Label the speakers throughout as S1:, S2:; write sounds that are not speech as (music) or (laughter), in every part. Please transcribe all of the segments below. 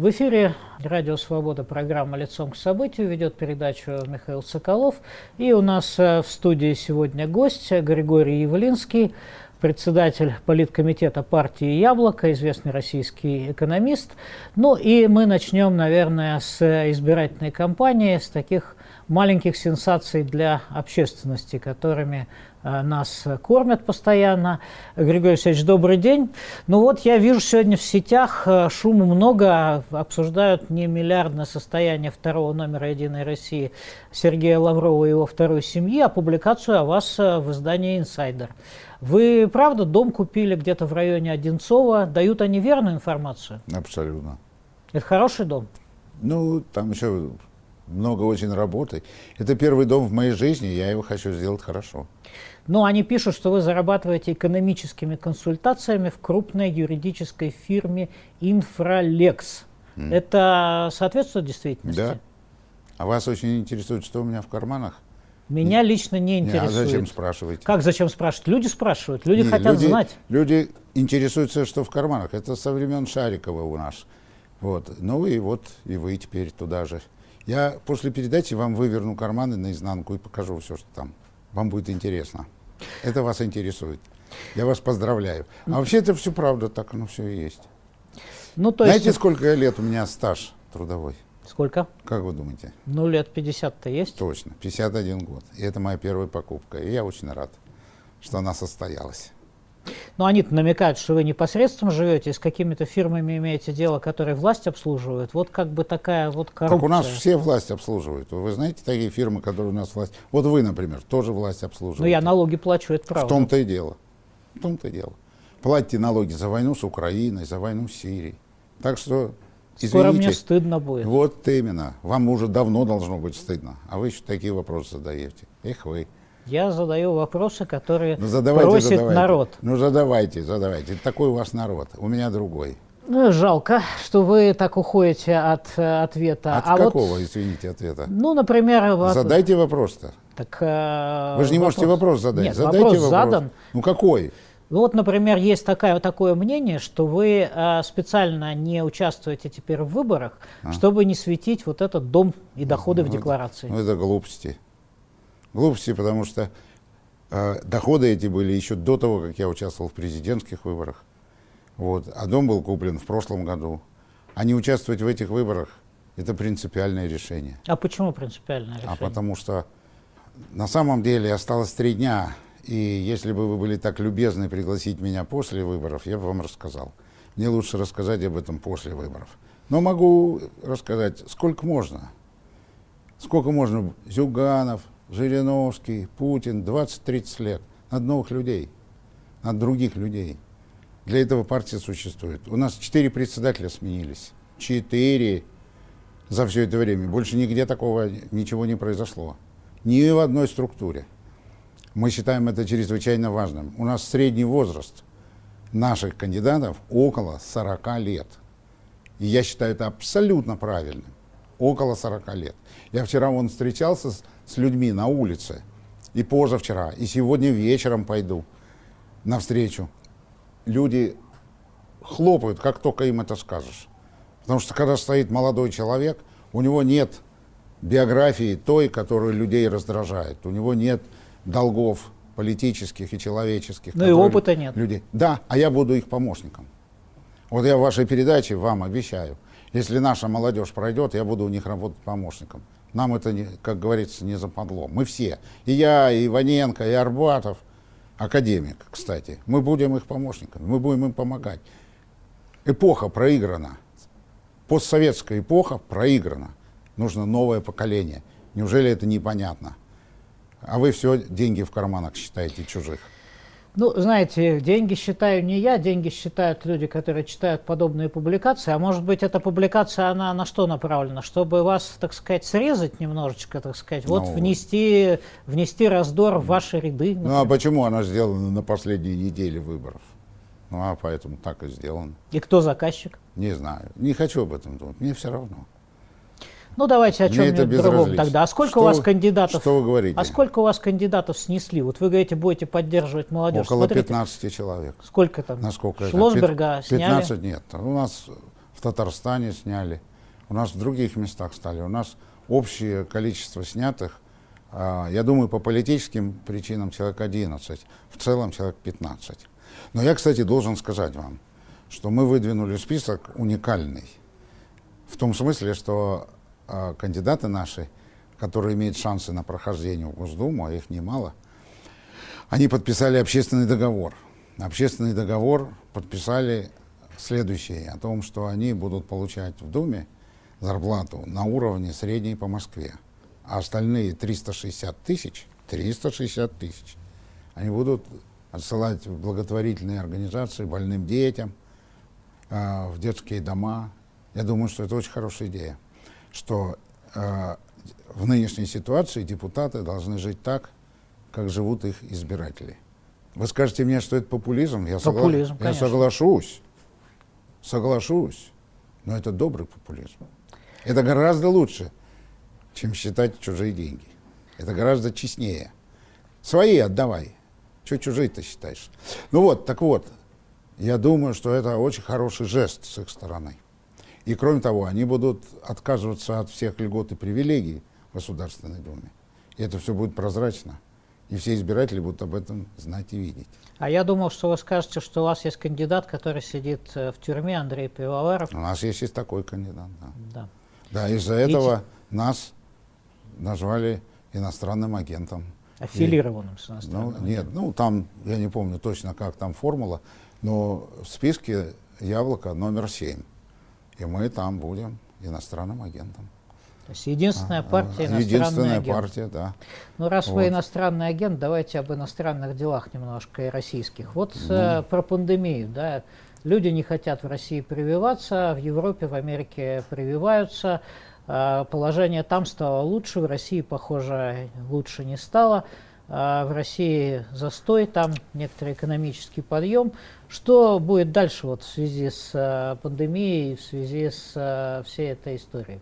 S1: В эфире Радио Свобода, программа «Лицом к событию», ведет передачу Михаил Соколов. И у нас э, в студии сегодня гость Григорий Явлинский, председатель политкомитета партии «Яблоко», известный российский экономист. Ну и мы начнем, наверное, с избирательной кампании, с таких маленьких сенсаций для общественности, которыми нас кормят постоянно. Григорий Алексеевич, добрый день. Ну вот я вижу сегодня в сетях э, шума много, обсуждают не миллиардное состояние второго номера «Единой России» Сергея Лаврова и его второй семьи, а публикацию о вас э, в издании «Инсайдер». Вы, правда, дом купили где-то в районе Одинцова? Дают они верную информацию?
S2: Абсолютно.
S1: Это хороший дом?
S2: Ну, там еще много очень работы. Это первый дом в моей жизни, я его хочу сделать хорошо.
S1: Но они пишут, что вы зарабатываете экономическими консультациями в крупной юридической фирме Инфралекс. Mm. Это соответствует действительности?
S2: Да. А вас очень интересует, что у меня в карманах?
S1: Меня лично не интересует.
S2: Не, а зачем спрашивать?
S1: Как зачем спрашивать? Люди спрашивают, люди не, хотят
S2: люди,
S1: знать.
S2: Люди интересуются, что в карманах. Это со времен Шарикова у нас. Вот. Ну и вот и вы теперь туда же. Я после передачи вам выверну карманы наизнанку и покажу все, что там. Вам будет интересно. Это вас интересует. Я вас поздравляю. А вообще это все правда, так оно все и есть. Ну, то Знаете, есть... сколько лет у меня стаж трудовой?
S1: Сколько?
S2: Как вы думаете?
S1: Ну, лет 50-то есть?
S2: Точно, 51 год. И это моя первая покупка. И я очень рад, что она состоялась.
S1: Но они намекают, что вы непосредственно живете, с какими-то фирмами имеете дело, которые власть обслуживают. Вот как бы такая вот коррупция.
S2: Так у нас все власть обслуживают. Вы знаете такие фирмы, которые у нас власть... Вот вы, например, тоже власть обслуживаете.
S1: Ну, я налоги плачу, это правда.
S2: В том-то и дело. В том-то и дело. Платите налоги за войну с Украиной, за войну с Сирией. Так что, извините.
S1: Скоро мне стыдно будет.
S2: Вот именно. Вам уже давно должно быть стыдно. А вы еще такие вопросы задаете. Эх вы.
S1: Я задаю вопросы, которые ну, задавайте, просит
S2: задавайте.
S1: народ.
S2: Ну задавайте, задавайте. Такой у вас народ, у меня другой.
S1: Ну, жалко, что вы так уходите от э, ответа.
S2: От а какого, вот, извините, ответа?
S1: Ну, например...
S2: Задайте вопрос-то.
S1: Так, э,
S2: вы же не вопрос... можете вопрос задать.
S1: Нет,
S2: Задайте
S1: вопрос, вопрос задан.
S2: Ну, какой?
S1: Ну вот, например, есть такая, такое мнение, что вы э, специально не участвуете теперь в выборах, а? чтобы не светить вот этот дом и доходы ну, в декларации.
S2: Ну это глупости. Глупости, потому что э, доходы эти были еще до того, как я участвовал в президентских выборах. Вот. А дом был куплен в прошлом году. А не участвовать в этих выборах – это принципиальное решение.
S1: А почему принципиальное
S2: решение? А потому что на самом деле осталось три дня, и если бы вы были так любезны пригласить меня после выборов, я бы вам рассказал. Мне лучше рассказать об этом после выборов. Но могу рассказать, сколько можно. Сколько можно Зюганов, Жириновский, Путин, 20-30 лет. Над новых людей, над других людей. Для этого партия существует. У нас четыре председателя сменились. Четыре за все это время. Больше нигде такого ничего не произошло. Ни в одной структуре. Мы считаем это чрезвычайно важным. У нас средний возраст наших кандидатов около 40 лет. И я считаю это абсолютно правильным. Около 40 лет. Я вчера вон встречался с с людьми на улице. И позавчера, и сегодня вечером пойду навстречу. Люди хлопают, как только им это скажешь. Потому что когда стоит молодой человек, у него нет биографии той, которая людей раздражает. У него нет долгов политических и человеческих.
S1: Ну и опыта нет.
S2: Люди. Да, а я буду их помощником. Вот я в вашей передаче вам обещаю, если наша молодежь пройдет, я буду у них работать помощником. Нам это, как говорится, не западло. Мы все, и я, и Иваненко, и Арбатов, академик, кстати, мы будем их помощниками, мы будем им помогать. Эпоха проиграна. Постсоветская эпоха проиграна. Нужно новое поколение. Неужели это непонятно? А вы все деньги в карманах считаете чужих.
S1: Ну, знаете, деньги считаю не я, деньги считают люди, которые читают подобные публикации. А может быть, эта публикация, она на что направлена? Чтобы вас, так сказать, срезать немножечко, так сказать, вот ну, внести, внести раздор в ваши ряды.
S2: Например. Ну, а почему она сделана на последней неделе выборов? Ну, а поэтому так и сделано.
S1: И кто заказчик?
S2: Не знаю. Не хочу об этом думать. Мне все равно.
S1: Ну давайте о чем-нибудь другом тогда. А сколько
S2: что,
S1: у вас кандидатов?
S2: Что вы говорите?
S1: А сколько у вас кандидатов снесли? Вот вы говорите, будете поддерживать молодежь.
S2: Около Смотрите, 15 человек.
S1: Сколько там?
S2: Насколько
S1: Шлосберга
S2: это? 15 сняли? нет. У нас в Татарстане сняли, у нас в других местах стали. У нас общее количество снятых, а, я думаю, по политическим причинам человек 11, в целом человек 15. Но я, кстати, должен сказать вам, что мы выдвинули список уникальный. В том смысле, что кандидаты наши, которые имеют шансы на прохождение в Госдуму, а их немало, они подписали общественный договор. Общественный договор подписали следующее, о том, что они будут получать в Думе зарплату на уровне средней по Москве, а остальные 360 тысяч, 360 тысяч, они будут отсылать в благотворительные организации больным детям, э, в детские дома, я думаю, что это очень хорошая идея, что э, в нынешней ситуации депутаты должны жить так, как живут их избиратели. Вы скажете мне, что это популизм? Я,
S1: популизм,
S2: согла... я соглашусь. Соглашусь. Но это добрый популизм. Это гораздо лучше, чем считать чужие деньги. Это гораздо честнее. Свои отдавай. Что чужие-то считаешь? Ну вот, так вот, я думаю, что это очень хороший жест с их стороны. И кроме того, они будут отказываться от всех льгот и привилегий в Государственной Думе. И это все будет прозрачно. И все избиратели будут об этом знать и видеть.
S1: А я думал, что вы скажете, что у вас есть кандидат, который сидит э, в тюрьме, Андрей Пивоваров.
S2: У нас есть, есть такой кандидат, да.
S1: Да,
S2: да из-за этого и... нас назвали иностранным агентом.
S1: Аффилированным и, с иностранным
S2: ну, Нет, ну там, я не помню точно, как там формула, но в списке яблоко номер семь. И мы там будем иностранным агентом.
S1: То есть единственная а, партия
S2: иностранный единственная агент. партия, да.
S1: Ну, раз вот. вы иностранный агент, давайте об иностранных делах немножко и российских. Вот ну. э, про пандемию, да. Люди не хотят в России прививаться, в Европе, в Америке прививаются. Э, положение там стало лучше, в России, похоже, лучше не стало. А в России застой, там некоторый экономический подъем. Что будет дальше вот в связи с э, пандемией, в связи с э, всей этой историей?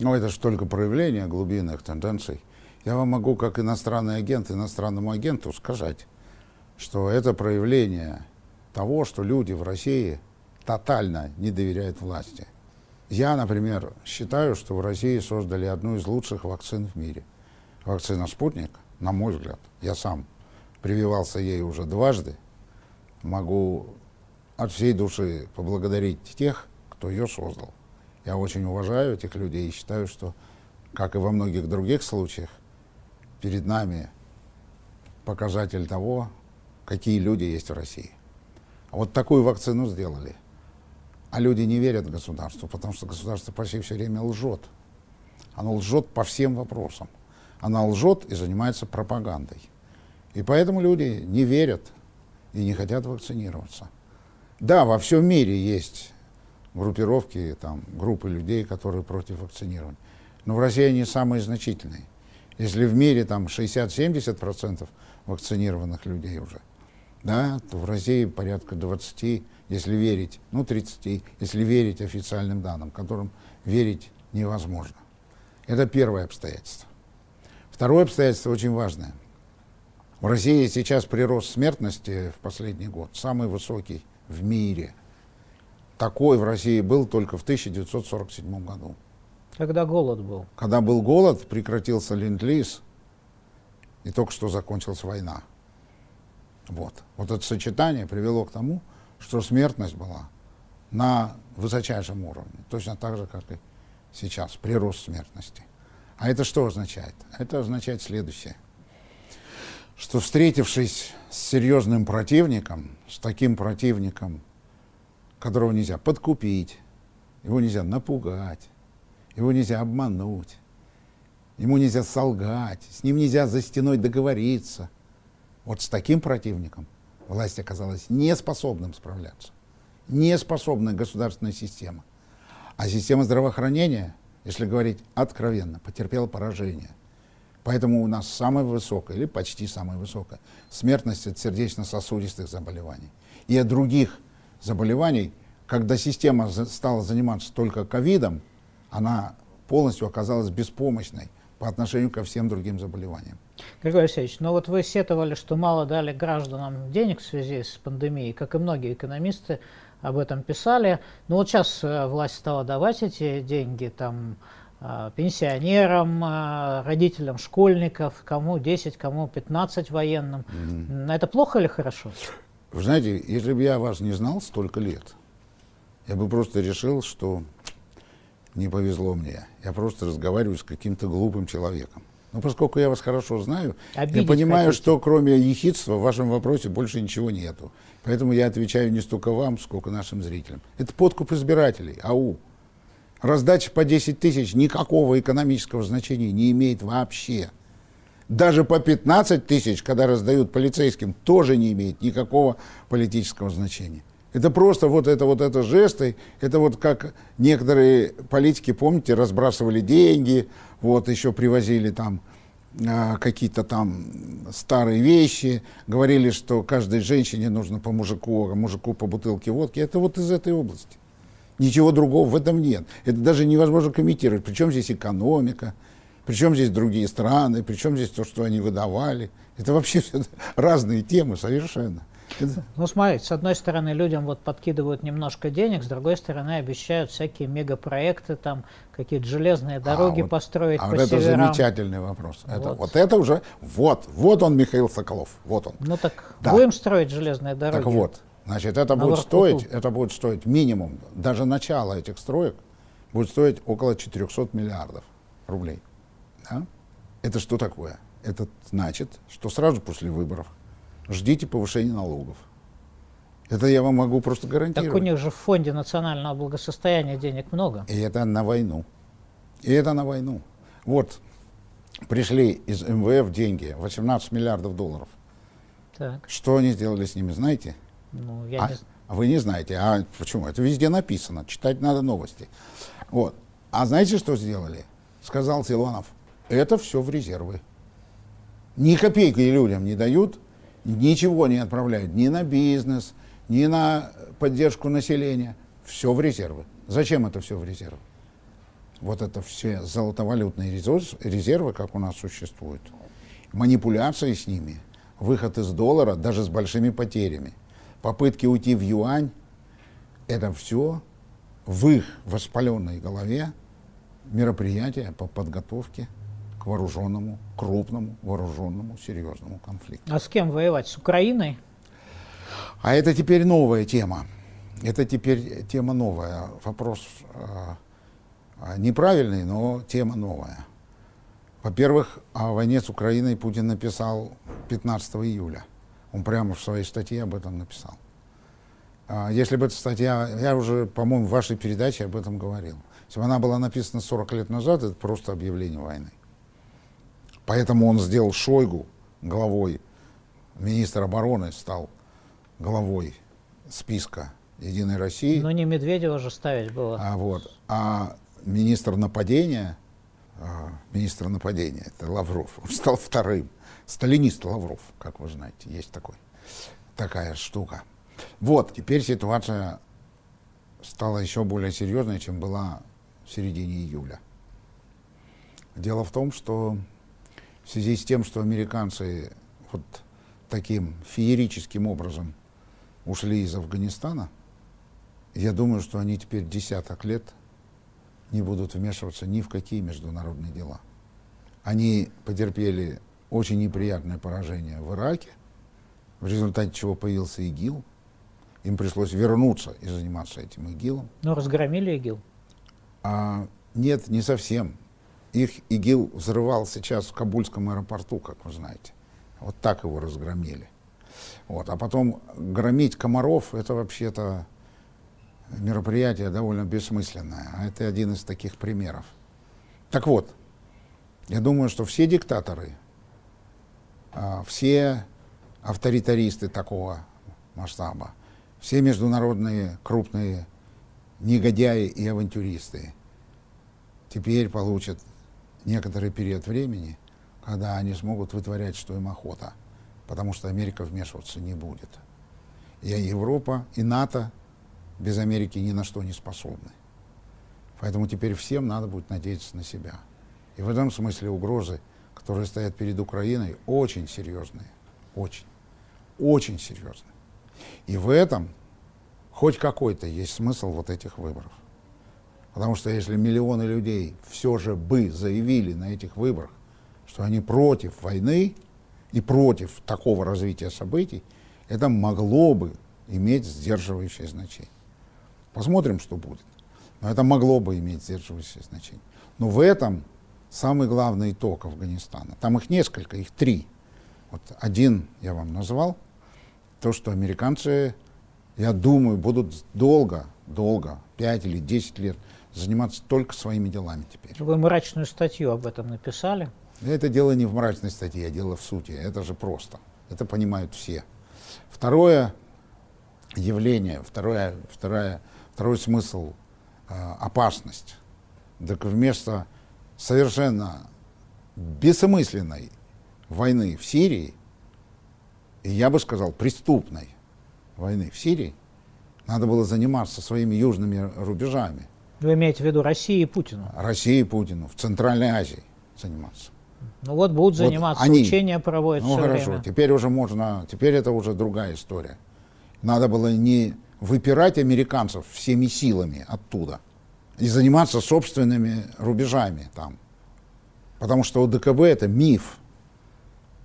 S2: Ну, это же только проявление глубинных тенденций. Я вам могу, как иностранный агент, иностранному агенту сказать, что это проявление того, что люди в России тотально не доверяют власти. Я, например, считаю, что в России создали одну из лучших вакцин в мире. Вакцина «Спутник», на мой взгляд, я сам прививался ей уже дважды, могу от всей души поблагодарить тех, кто ее создал. Я очень уважаю этих людей и считаю, что, как и во многих других случаях, перед нами показатель того, какие люди есть в России. Вот такую вакцину сделали. А люди не верят государству, потому что государство почти все время лжет. Оно лжет по всем вопросам. Она лжет и занимается пропагандой. И поэтому люди не верят и не хотят вакцинироваться. Да, во всем мире есть группировки, там, группы людей, которые против вакцинирования. Но в России они самые значительные. Если в мире там 60-70% вакцинированных людей уже, да, то в России порядка 20, если верить, ну 30, если верить официальным данным, которым верить невозможно. Это первое обстоятельство. Второе обстоятельство очень важное. В России сейчас прирост смертности в последний год самый высокий в мире. Такой в России был только в 1947 году.
S1: Когда голод был.
S2: Когда был голод, прекратился ленд-лиз, и только что закончилась война. Вот. вот это сочетание привело к тому, что смертность была на высочайшем уровне, точно так же, как и сейчас, прирост смертности. А это что означает? Это означает следующее, что встретившись с серьезным противником, с таким противником, которого нельзя подкупить, его нельзя напугать, его нельзя обмануть, ему нельзя солгать, с ним нельзя за стеной договориться. Вот с таким противником власть оказалась неспособным справляться. Неспособная государственная система. А система здравоохранения – если говорить откровенно, потерпел поражение. Поэтому у нас самая высокая, или почти самая высокая, смертность от сердечно-сосудистых заболеваний. И от других заболеваний, когда система стала заниматься только ковидом, она полностью оказалась беспомощной по отношению ко всем другим заболеваниям.
S1: Григорий Алексеевич, но вот вы сетовали, что мало дали гражданам денег в связи с пандемией, как и многие экономисты, об этом писали. Но вот сейчас власть стала давать эти деньги там пенсионерам, родителям школьников, кому 10, кому 15 военным. Mm-hmm. Это плохо или хорошо?
S2: Вы знаете, если бы я вас не знал столько лет, я бы просто решил, что не повезло мне. Я просто разговариваю с каким-то глупым человеком. Но поскольку я вас хорошо знаю, Обидеть я понимаю, хотите. что кроме ехидства в вашем вопросе больше ничего нету. Поэтому я отвечаю не столько вам, сколько нашим зрителям. Это подкуп избирателей, ау. Раздача по 10 тысяч никакого экономического значения не имеет вообще. Даже по 15 тысяч, когда раздают полицейским, тоже не имеет никакого политического значения. Это просто вот это вот это жесты, это вот как некоторые политики, помните, разбрасывали деньги, вот еще привозили там а, какие-то там старые вещи, говорили, что каждой женщине нужно по мужику, а мужику по бутылке водки. Это вот из этой области. Ничего другого в этом нет. Это даже невозможно комментировать. Причем здесь экономика, причем здесь другие страны, причем здесь то, что они выдавали. Это вообще (laughs) разные темы совершенно.
S1: Ну, смотрите, с одной стороны, людям вот подкидывают немножко денег, с другой стороны, обещают всякие мегапроекты, там какие-то железные а, дороги а, вот, построить
S2: а
S1: по
S2: вот
S1: северам.
S2: это замечательный вопрос. Вот. Это, вот это уже, вот, вот он, Михаил Соколов, вот он.
S1: Ну так да. будем строить железные дороги.
S2: Так вот, значит, это будет стоить, это будет стоить минимум, даже начало этих строек будет стоить около 400 миллиардов рублей. Да? Это что такое? Это значит, что сразу после выборов ждите повышения налогов. Это я вам могу просто гарантировать.
S1: Так у них же в фонде национального благосостояния денег много.
S2: И это на войну. И это на войну. Вот, пришли из МВФ деньги, 18 миллиардов долларов. Так. Что они сделали с ними, знаете?
S1: Ну, я
S2: а,
S1: не...
S2: вы не знаете. А почему? Это везде написано. Читать надо новости. Вот. А знаете, что сделали? Сказал Силанов, это все в резервы. Ни копейки людям не дают, ничего не отправляют ни на бизнес, ни на поддержку населения. Все в резервы. Зачем это все в резервы? Вот это все золотовалютные резервы, как у нас существуют, манипуляции с ними, выход из доллара, даже с большими потерями, попытки уйти в юань, это все в их воспаленной голове мероприятия по подготовке к вооруженному, крупному, вооруженному, серьезному конфликту.
S1: А с кем воевать? С Украиной?
S2: А это теперь новая тема. Это теперь тема новая. Вопрос э, неправильный, но тема новая. Во-первых, о войне с Украиной Путин написал 15 июля. Он прямо в своей статье об этом написал. А если бы эта статья, я уже, по-моему, в вашей передаче об этом говорил. Если бы она была написана 40 лет назад, это просто объявление войны. Поэтому он сделал Шойгу главой, министр обороны стал главой списка Единой России.
S1: Но не Медведева же ставить было.
S2: А, вот, а министр нападения, а, министр нападения, это Лавров, он стал вторым. Сталинист Лавров, как вы знаете, есть такой, такая штука. Вот, теперь ситуация стала еще более серьезной, чем была в середине июля. Дело в том, что в связи с тем, что американцы вот таким феерическим образом ушли из Афганистана, я думаю, что они теперь десяток лет не будут вмешиваться ни в какие международные дела. Они потерпели очень неприятное поражение в Ираке, в результате чего появился ИГИЛ. Им пришлось вернуться и заниматься этим ИГИЛом.
S1: Но разгромили ИГИЛ?
S2: А, нет, не совсем. Их ИГИЛ взрывал сейчас в Кабульском аэропорту, как вы знаете. Вот так его разгромили. Вот. А потом громить комаров, это вообще-то мероприятие довольно бессмысленное. А это один из таких примеров. Так вот, я думаю, что все диктаторы, а, все авторитаристы такого масштаба, все международные крупные негодяи и авантюристы теперь получат некоторый период времени, когда они смогут вытворять, что им охота, потому что Америка вмешиваться не будет. И Европа, и НАТО без Америки ни на что не способны. Поэтому теперь всем надо будет надеяться на себя. И в этом смысле угрозы, которые стоят перед Украиной, очень серьезные. Очень. Очень серьезные. И в этом хоть какой-то есть смысл вот этих выборов. Потому что если миллионы людей все же бы заявили на этих выборах, что они против войны и против такого развития событий, это могло бы иметь сдерживающее значение. Посмотрим, что будет. Но это могло бы иметь сдерживающее значение. Но в этом самый главный итог Афганистана. Там их несколько, их три. Вот один я вам назвал. То, что американцы, я думаю, будут долго, долго, 5 или 10 лет заниматься только своими делами теперь.
S1: Вы мрачную статью об этом написали?
S2: Это дело не в мрачной статье, а дело в сути. Это же просто. Это понимают все. Второе явление, второе, второе, второй смысл э, опасность. Так вместо совершенно бессмысленной войны в Сирии, и я бы сказал, преступной войны в Сирии, надо было заниматься своими южными рубежами.
S1: Вы имеете в виду России и Путину?
S2: России и Путину, в Центральной Азии заниматься.
S1: Ну вот будут заниматься, вот они, учения проводят
S2: Ну хорошо,
S1: время.
S2: теперь уже можно, теперь это уже другая история. Надо было не выпирать американцев всеми силами оттуда и заниматься собственными рубежами там. Потому что ОДКБ это миф.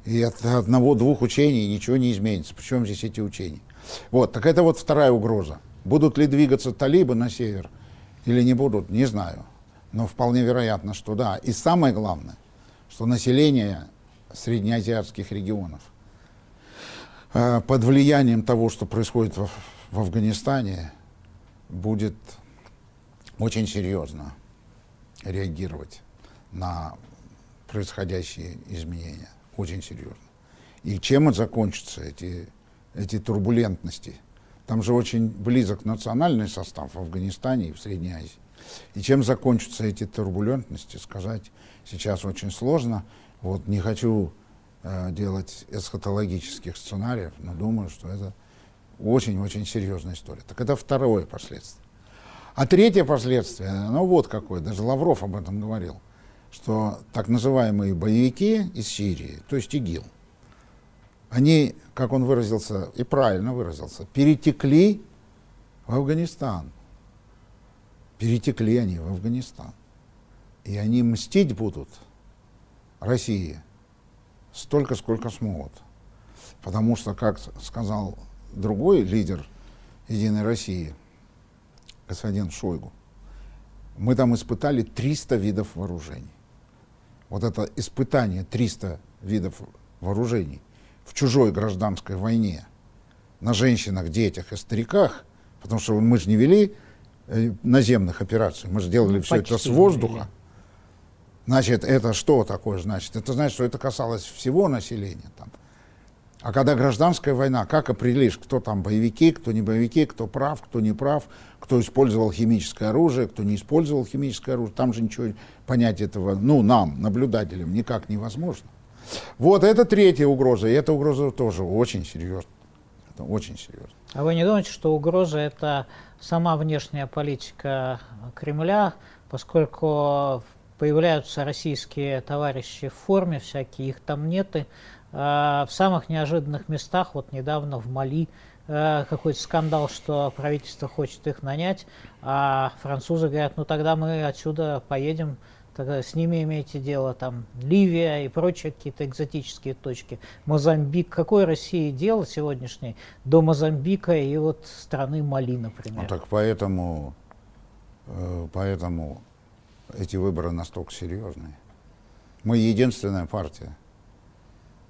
S2: И от одного-двух учений ничего не изменится. Причем здесь эти учения? Вот, так это вот вторая угроза. Будут ли двигаться талибы на север или не будут, не знаю. Но вполне вероятно, что да. И самое главное, что население среднеазиатских регионов э, под влиянием того, что происходит в, в Афганистане, будет очень серьезно реагировать на происходящие изменения. Очень серьезно. И чем это закончится, эти, эти турбулентности? Там же очень близок национальный состав в Афганистане и в Средней Азии. И чем закончатся эти турбулентности, сказать сейчас очень сложно. Вот не хочу э, делать эсхатологических сценариев, но думаю, что это очень-очень серьезная история. Так это второе последствие. А третье последствие, ну вот какое, даже Лавров об этом говорил, что так называемые боевики из Сирии, то есть ИГИЛ, они, как он выразился, и правильно выразился, перетекли в Афганистан. Перетекли они в Афганистан. И они мстить будут России столько, сколько смогут. Потому что, как сказал другой лидер Единой России, господин Шойгу, мы там испытали 300 видов вооружений. Вот это испытание 300 видов вооружений в чужой гражданской войне на женщинах, детях и стариках, потому что мы же не вели э, наземных операций, мы же делали ну, все это с воздуха. Значит, это что такое значит? Это значит, что это касалось всего населения. Там. А когда гражданская война, как определишь, кто там боевики, кто не боевики, кто прав, кто не прав, кто использовал химическое оружие, кто не использовал химическое оружие, там же ничего понять этого, ну, нам, наблюдателям, никак невозможно. Вот это третья угроза, и эта угроза тоже очень серьезная. Это очень серьезно.
S1: А вы не думаете, что угроза это сама внешняя политика Кремля, поскольку появляются российские товарищи в форме всякие, их там нет. И, э, в самых неожиданных местах, вот недавно в Мали э, какой-то скандал, что правительство хочет их нанять, а французы говорят, ну тогда мы отсюда поедем, с ними имеете дело, там Ливия и прочие какие-то экзотические точки. Мозамбик, какой России дело сегодняшней до Мозамбика и вот страны Мали, например?
S2: Ну так поэтому, э, поэтому эти выборы настолько серьезные. Мы единственная партия,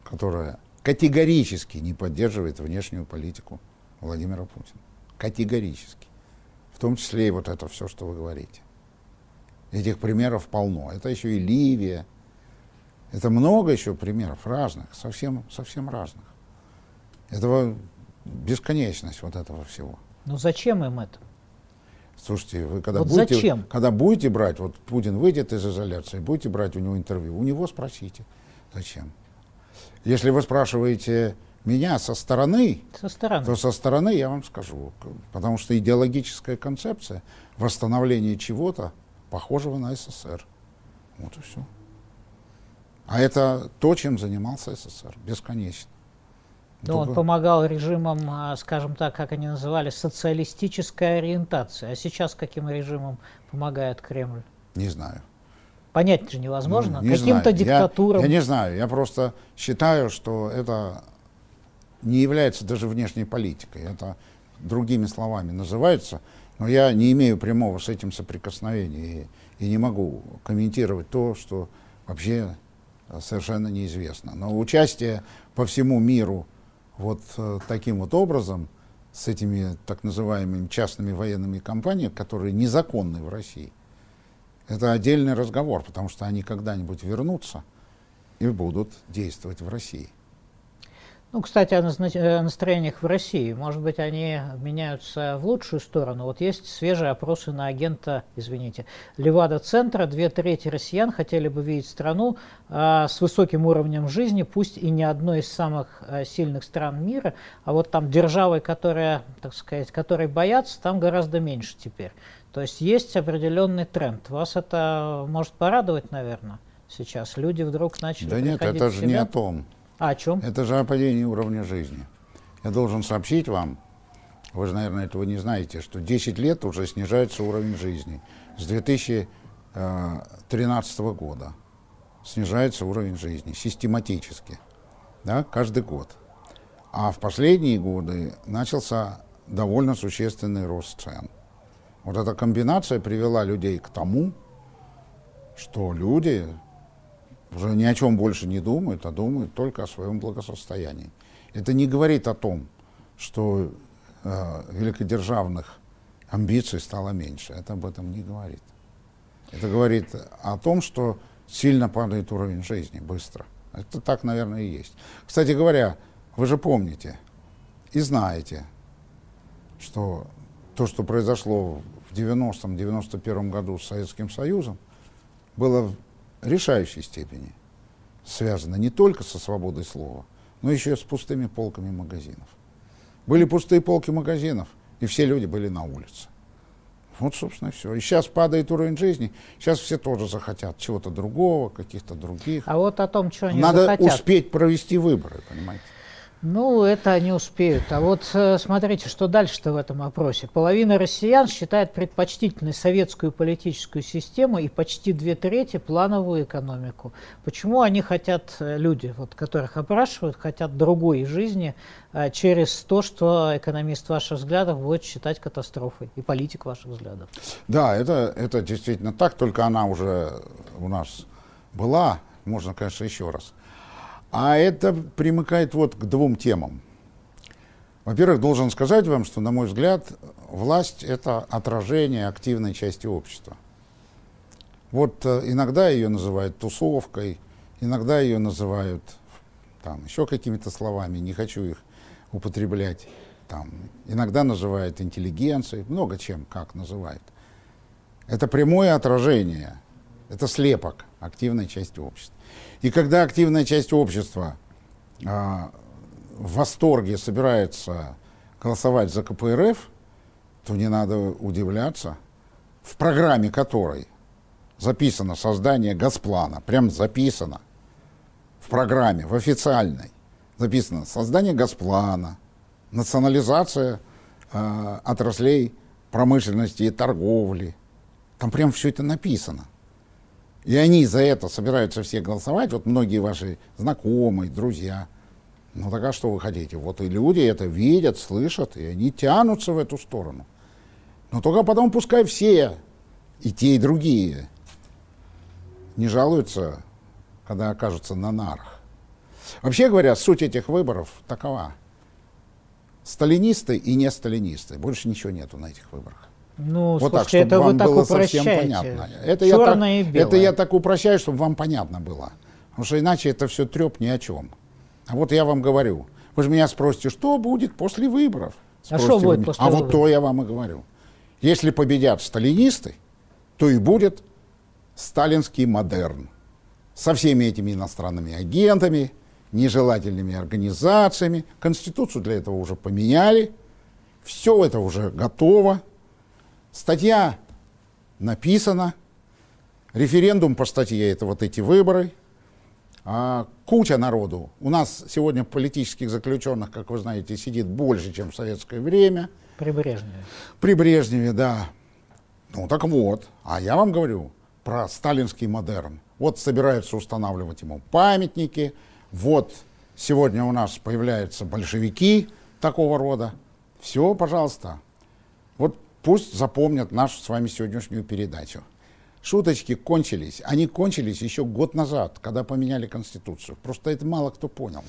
S2: которая категорически не поддерживает внешнюю политику Владимира Путина. Категорически. В том числе и вот это все, что вы говорите. Этих примеров полно. Это еще и Ливия. Это много еще примеров разных, совсем, совсем разных. Этого бесконечность вот этого всего.
S1: Но зачем им это?
S2: Слушайте, вы когда, вот будете, зачем? когда будете брать, вот Путин выйдет из изоляции, будете брать у него интервью, у него спросите, зачем. Если вы спрашиваете меня со стороны,
S1: со стороны,
S2: то со стороны я вам скажу, потому что идеологическая концепция восстановления чего-то похожего на СССР. Вот и все. А это то, чем занимался СССР, бесконечно.
S1: Но он помогал режимам, а, скажем так, как они называли, социалистической ориентации. А сейчас каким режимом помогает Кремль?
S2: Не знаю.
S1: Понять же невозможно. Ну, не Каким-то диктатурам.
S2: Я, я не знаю. Я просто считаю, что это не является даже внешней политикой. Это другими словами называется. Но я не имею прямого с этим соприкосновения и, и не могу комментировать то, что вообще совершенно неизвестно. Но участие по всему миру вот э, таким вот образом, с этими так называемыми частными военными компаниями, которые незаконны в России, это отдельный разговор, потому что они когда-нибудь вернутся и будут действовать в России.
S1: Ну, кстати, о настроениях в России. Может быть, они меняются в лучшую сторону. Вот есть свежие опросы на агента, извините, Левада-центра. Две трети россиян хотели бы видеть страну а, с высоким уровнем жизни, пусть и не одной из самых а, сильных стран мира, а вот там державой, которая, так сказать, которой боятся, там гораздо меньше теперь. То есть есть определенный тренд. Вас это может порадовать, наверное, сейчас? Люди вдруг начали
S2: Да нет, это же не о том.
S1: А о чем?
S2: Это же о падении уровня жизни. Я должен сообщить вам, вы же, наверное, этого не знаете, что 10 лет уже снижается уровень жизни. С 2013 года снижается уровень жизни систематически, да, каждый год. А в последние годы начался довольно существенный рост цен. Вот эта комбинация привела людей к тому, что люди уже ни о чем больше не думают, а думают только о своем благосостоянии. Это не говорит о том, что э, великодержавных амбиций стало меньше. Это об этом не говорит. Это говорит о том, что сильно падает уровень жизни быстро. Это так, наверное, и есть. Кстати говоря, вы же помните и знаете, что то, что произошло в 90-91 году с Советским Союзом, было решающей степени связано не только со свободой слова, но еще и с пустыми полками магазинов. Были пустые полки магазинов, и все люди были на улице. Вот, собственно, все. И сейчас падает уровень жизни, сейчас все тоже захотят чего-то другого, каких-то других.
S1: А вот о том, что они
S2: Надо
S1: захотят.
S2: успеть провести выборы, понимаете?
S1: Ну, это они успеют. А вот э, смотрите, что дальше-то в этом опросе. Половина россиян считает предпочтительной советскую политическую систему и почти две трети плановую экономику. Почему они хотят, э, люди, вот, которых опрашивают, хотят другой жизни э, через то, что экономист ваших взглядов будет считать катастрофой и политик ваших взглядов?
S2: Да, это, это действительно так, только она уже у нас была, можно, конечно, еще раз. А это примыкает вот к двум темам. Во-первых, должен сказать вам, что, на мой взгляд, власть — это отражение активной части общества. Вот э, иногда ее называют тусовкой, иногда ее называют там, еще какими-то словами, не хочу их употреблять. Там, иногда называют интеллигенцией, много чем, как называют. Это прямое отражение, это слепок активной части общества. И когда активная часть общества а, в восторге собирается голосовать за КПРФ, то не надо удивляться, в программе которой записано создание Госплана, прям записано в программе, в официальной, записано создание Госплана, национализация э, отраслей промышленности и торговли. Там прям все это написано. И они за это собираются все голосовать, вот многие ваши знакомые, друзья. Ну так а что вы хотите? Вот и люди это видят, слышат, и они тянутся в эту сторону. Но только потом пускай все, и те, и другие, не жалуются, когда окажутся на нарах. Вообще говоря, суть этих выборов такова. Сталинисты и не сталинисты. Больше ничего нету на этих выборах.
S1: Ну, вот слушайте, так, чтобы это вам вы так было совсем понятно.
S2: Это я, так, это я так упрощаю, чтобы вам понятно было. Потому что иначе это все треп ни о чем. А вот я вам говорю. Вы же меня спросите, что будет после выборов?
S1: а что будет после
S2: А
S1: выборов?
S2: вот то я вам и говорю. Если победят сталинисты, то и будет сталинский модерн. Со всеми этими иностранными агентами, нежелательными организациями. Конституцию для этого уже поменяли. Все это уже готово. Статья написана, референдум по статье это вот эти выборы. А куча народу. У нас сегодня политических заключенных, как вы знаете, сидит больше, чем в советское время.
S1: При Брежневе.
S2: При Брежневе, да. Ну так вот, а я вам говорю про сталинский модерн. Вот собираются устанавливать ему памятники, вот сегодня у нас появляются большевики такого рода. Все, пожалуйста. Пусть запомнят нашу с вами сегодняшнюю передачу. Шуточки кончились. Они кончились еще год назад, когда поменяли Конституцию. Просто это мало кто понял.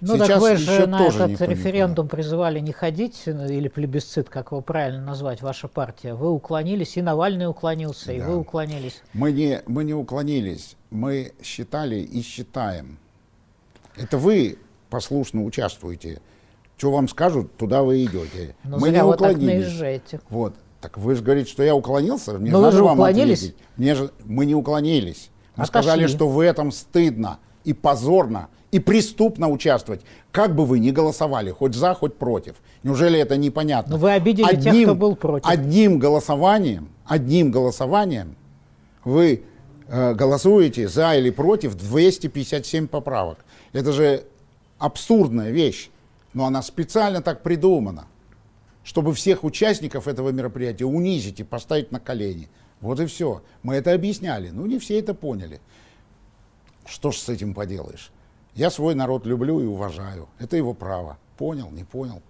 S1: Ну Сейчас так вы же на этот референдум призывали не ходить, ну, или плебисцит, как его правильно назвать, ваша партия. Вы уклонились, и Навальный уклонился, да. и вы уклонились.
S2: Мы не, мы не уклонились, мы считали и считаем. Это вы послушно участвуете. Что вам скажут, туда вы идете.
S1: Но ну, мы не уклонились.
S2: Вот. Так вы же говорите, что я уклонился? Мне Но ну, надо вы вам уклонились? ответить. Мне же, мы не уклонились. Мы Отошли. сказали, что в этом стыдно и позорно, и преступно участвовать. Как бы вы ни голосовали, хоть за, хоть против. Неужели это непонятно?
S1: Но вы обидели одним, тех, кто был против.
S2: Одним голосованием, одним голосованием вы э, голосуете за или против 257 поправок. Это же абсурдная вещь, но она специально так придумана чтобы всех участников этого мероприятия унизить и поставить на колени. Вот и все. Мы это объясняли. Ну, не все это поняли. Что ж с этим поделаешь? Я свой народ люблю и уважаю. Это его право. Понял, не понял.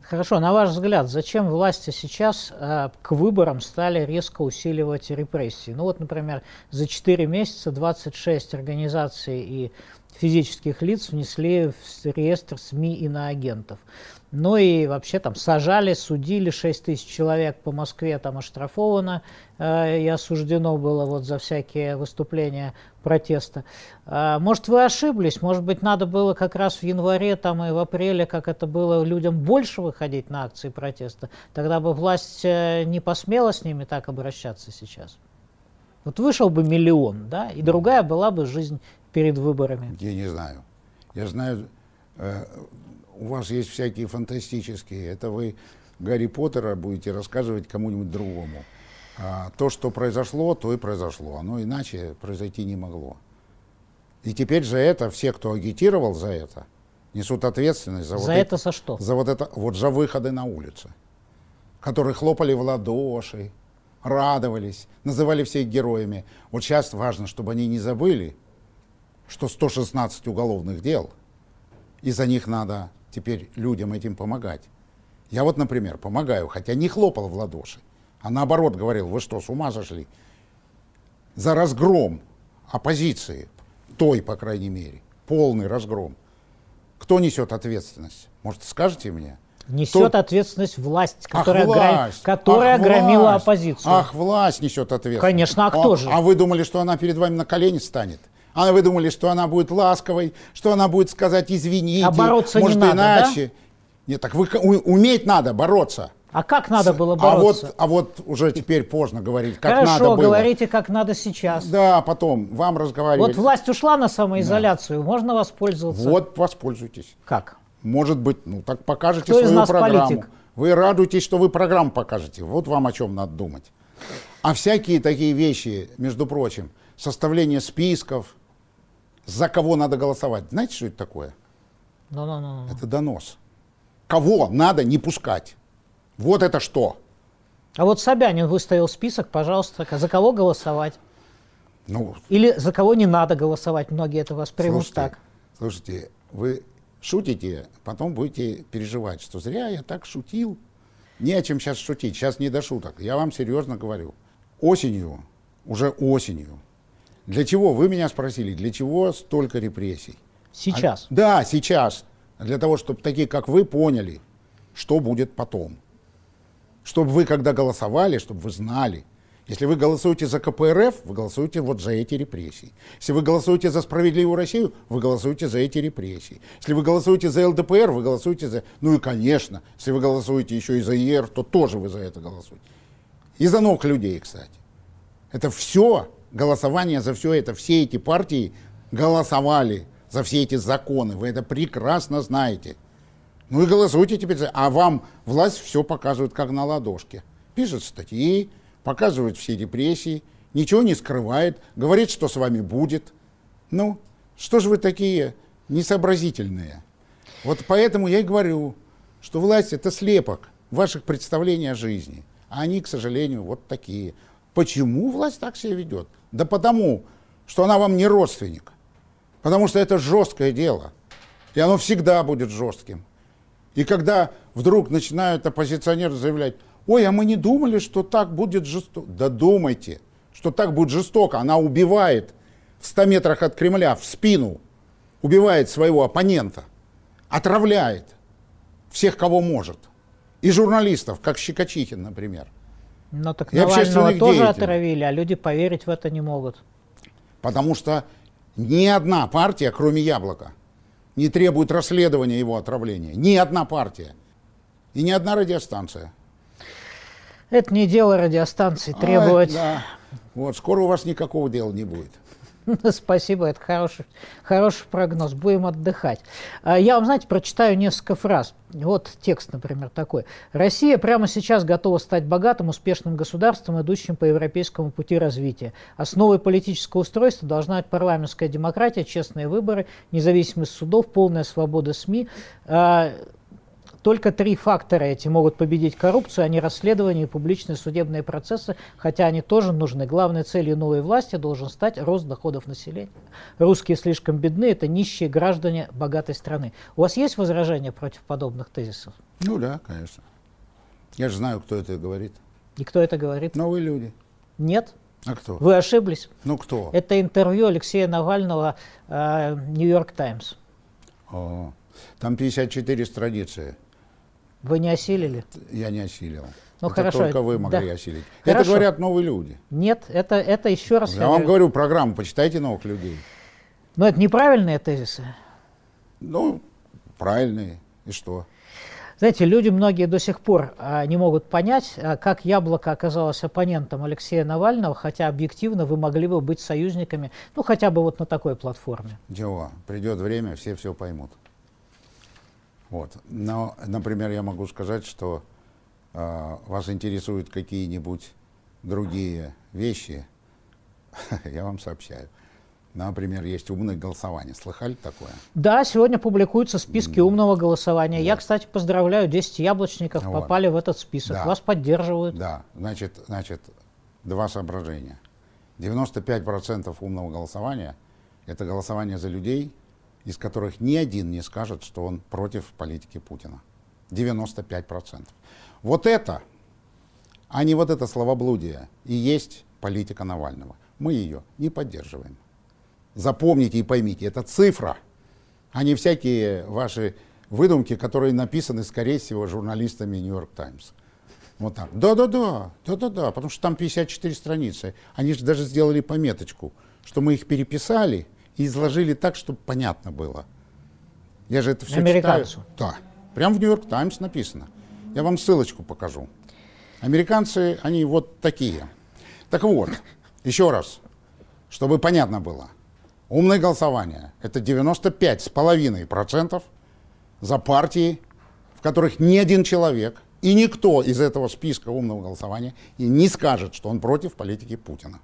S1: Хорошо, на ваш взгляд, зачем власти сейчас э, к выборам стали резко усиливать репрессии? Ну вот, например, за 4 месяца 26 организаций и физических лиц внесли в реестр СМИ иноагентов. Ну и вообще там сажали, судили 6 тысяч человек по Москве, там оштрафовано э, и осуждено было вот за всякие выступления протеста. Э, может, вы ошиблись, может быть, надо было как раз в январе там и в апреле, как это было, людям больше выходить на акции протеста. Тогда бы власть э, не посмела с ними так обращаться сейчас. Вот вышел бы миллион, да, и другая была бы жизнь перед выборами.
S2: Я не знаю. Я знаю, э, у вас есть всякие фантастические. Это вы Гарри Поттера будете рассказывать кому-нибудь другому. А то, что произошло, то и произошло. Оно иначе произойти не могло. И теперь за это все, кто агитировал за это, несут ответственность за,
S1: за
S2: вот
S1: это. За что?
S2: За вот это, вот за выходы на улицы, которые хлопали в ладоши, радовались, называли всех героями. Вот сейчас важно, чтобы они не забыли, что 116 уголовных дел, и за них надо теперь людям этим помогать. Я вот, например, помогаю, хотя не хлопал в ладоши, а наоборот говорил, вы что, с ума зашли? За разгром оппозиции, той, по крайней мере, полный разгром. Кто несет ответственность? Может, скажете мне?
S1: Несет Кто... ответственность власть, которая, ах, власть. Ограм... которая ах, огромила власть. оппозицию.
S2: Ах, власть несет ответственность.
S1: Конечно, а кто
S2: а,
S1: же?
S2: А вы думали, что она перед вами на колени станет? А вы думали, что она будет ласковой, что она будет сказать извините,
S1: а бороться
S2: может
S1: не
S2: иначе.
S1: Да?
S2: Нет, так вы уметь надо бороться.
S1: А как надо было бороться?
S2: А вот, а вот уже теперь поздно говорить, как
S1: Хорошо,
S2: надо было.
S1: говорите, как надо сейчас.
S2: Да, потом вам разговаривать.
S1: Вот власть ушла на самоизоляцию, да. можно воспользоваться?
S2: Вот воспользуйтесь.
S1: Как?
S2: Может быть, ну так покажете
S1: Кто
S2: свою
S1: из нас
S2: программу.
S1: Политик?
S2: Вы радуетесь, что вы программу покажете. Вот вам о чем надо думать. А всякие такие вещи, между прочим, составление списков, за кого надо голосовать. Знаете, что это такое?
S1: No, no, no, no.
S2: Это донос. Кого надо не пускать. Вот это что?
S1: А вот Собянин выставил список, пожалуйста, за кого голосовать?
S2: Ну,
S1: Или за кого не надо голосовать, многие это воспримут
S2: слушайте,
S1: так.
S2: Слушайте, вы шутите, потом будете переживать, что зря я так шутил. Не о чем сейчас шутить, сейчас не до шуток. Я вам серьезно говорю. Осенью, уже осенью, для чего, вы меня спросили, для чего столько репрессий?
S1: Сейчас?
S2: А, да, сейчас. Для того, чтобы такие, как вы, поняли, что будет потом. Чтобы вы, когда голосовали, чтобы вы знали. Если вы голосуете за КПРФ, вы голосуете вот за эти репрессии. Если вы голосуете за справедливую Россию, вы голосуете за эти репрессии. Если вы голосуете за ЛДПР, вы голосуете за... Ну и, конечно, если вы голосуете еще и за ЕР, то тоже вы за это голосуете. И за новых людей, кстати. Это все голосование за все это, все эти партии голосовали за все эти законы. Вы это прекрасно знаете. Ну и голосуйте теперь. А вам власть все показывает как на ладошке. Пишет статьи, показывает все репрессии, ничего не скрывает, говорит, что с вами будет. Ну, Что же вы такие несообразительные? Вот поэтому я и говорю, что власть это слепок ваших представлений о жизни. А они, к сожалению, вот такие. Почему власть так себя ведет? Да потому, что она вам не родственник. Потому что это жесткое дело. И оно всегда будет жестким. И когда вдруг начинают оппозиционеры заявлять, ой, а мы не думали, что так будет жестоко. Да думайте, что так будет жестоко. Она убивает в 100 метрах от Кремля в спину, убивает своего оппонента, отравляет всех, кого может. И журналистов, как Щекочихин, например.
S1: Но так и Навального тоже деятелей. отравили, а люди поверить в это не могут.
S2: Потому что ни одна партия, кроме Яблока, не требует расследования его отравления. Ни одна партия. И ни одна радиостанция.
S1: Это не дело радиостанции требовать.
S2: А, да. Вот, скоро у вас никакого дела не будет. (laughs)
S1: Спасибо, это хороший, хороший прогноз. Будем отдыхать. А, я вам, знаете, прочитаю несколько фраз. Вот текст, например, такой. «Россия прямо сейчас готова стать богатым, успешным государством, идущим по европейскому пути развития. Основой политического устройства должна быть парламентская демократия, честные выборы, независимость судов, полная свобода СМИ». Только три фактора эти могут победить коррупцию, а не расследование и публичные судебные процессы, хотя они тоже нужны. Главной целью новой власти должен стать рост доходов населения. Русские слишком бедны, это нищие граждане богатой страны. У вас есть возражения против подобных тезисов?
S2: Ну да, конечно. Я же знаю, кто это говорит.
S1: И кто это говорит?
S2: Новые люди.
S1: Нет.
S2: А кто?
S1: Вы ошиблись.
S2: Ну кто?
S1: Это интервью Алексея Навального Нью-Йорк Таймс.
S2: Там 54 страницы.
S1: Вы не осилили?
S2: Я не осилил.
S1: Ну
S2: это
S1: хорошо.
S2: Только вы могли да. осилить.
S1: Хорошо.
S2: Это говорят новые люди.
S1: Нет, это, это еще раз...
S2: Я, я вам говорю программу, почитайте новых людей.
S1: Но это неправильные тезисы.
S2: Ну, правильные. И что?
S1: Знаете, люди многие до сих пор а, не могут понять, а, как Яблоко оказалось оппонентом Алексея Навального, хотя объективно вы могли бы быть союзниками, ну хотя бы вот на такой платформе.
S2: Чего? Придет время, все все поймут. Вот. Но, например, я могу сказать, что э, вас интересуют какие-нибудь другие вещи, (laughs) я вам сообщаю. Например, есть умное голосование. Слыхали такое?
S1: Да, сегодня публикуются списки умного голосования. Да. Я, кстати, поздравляю, 10 яблочников вот. попали в этот список. Да. Вас поддерживают.
S2: Да, значит, значит, два соображения. 95% умного голосования – это голосование за людей, из которых ни один не скажет, что он против политики Путина. 95%. Вот это, а не вот это словоблудие, и есть политика Навального. Мы ее не поддерживаем. Запомните и поймите, это цифра, а не всякие ваши выдумки, которые написаны, скорее всего, журналистами Нью-Йорк Таймс. Вот так. Да-да-да, да-да-да, потому что там 54 страницы. Они же даже сделали пометочку, что мы их переписали – и изложили так, чтобы понятно было. Я же это все
S1: Американцу.
S2: читаю. Да. Прям в Нью-Йорк Таймс написано. Я вам ссылочку покажу. Американцы, они вот такие. Так вот, еще раз, чтобы понятно было. Умное голосование – это 95,5% за партии, в которых ни один человек и никто из этого списка умного голосования и не скажет, что он против политики Путина.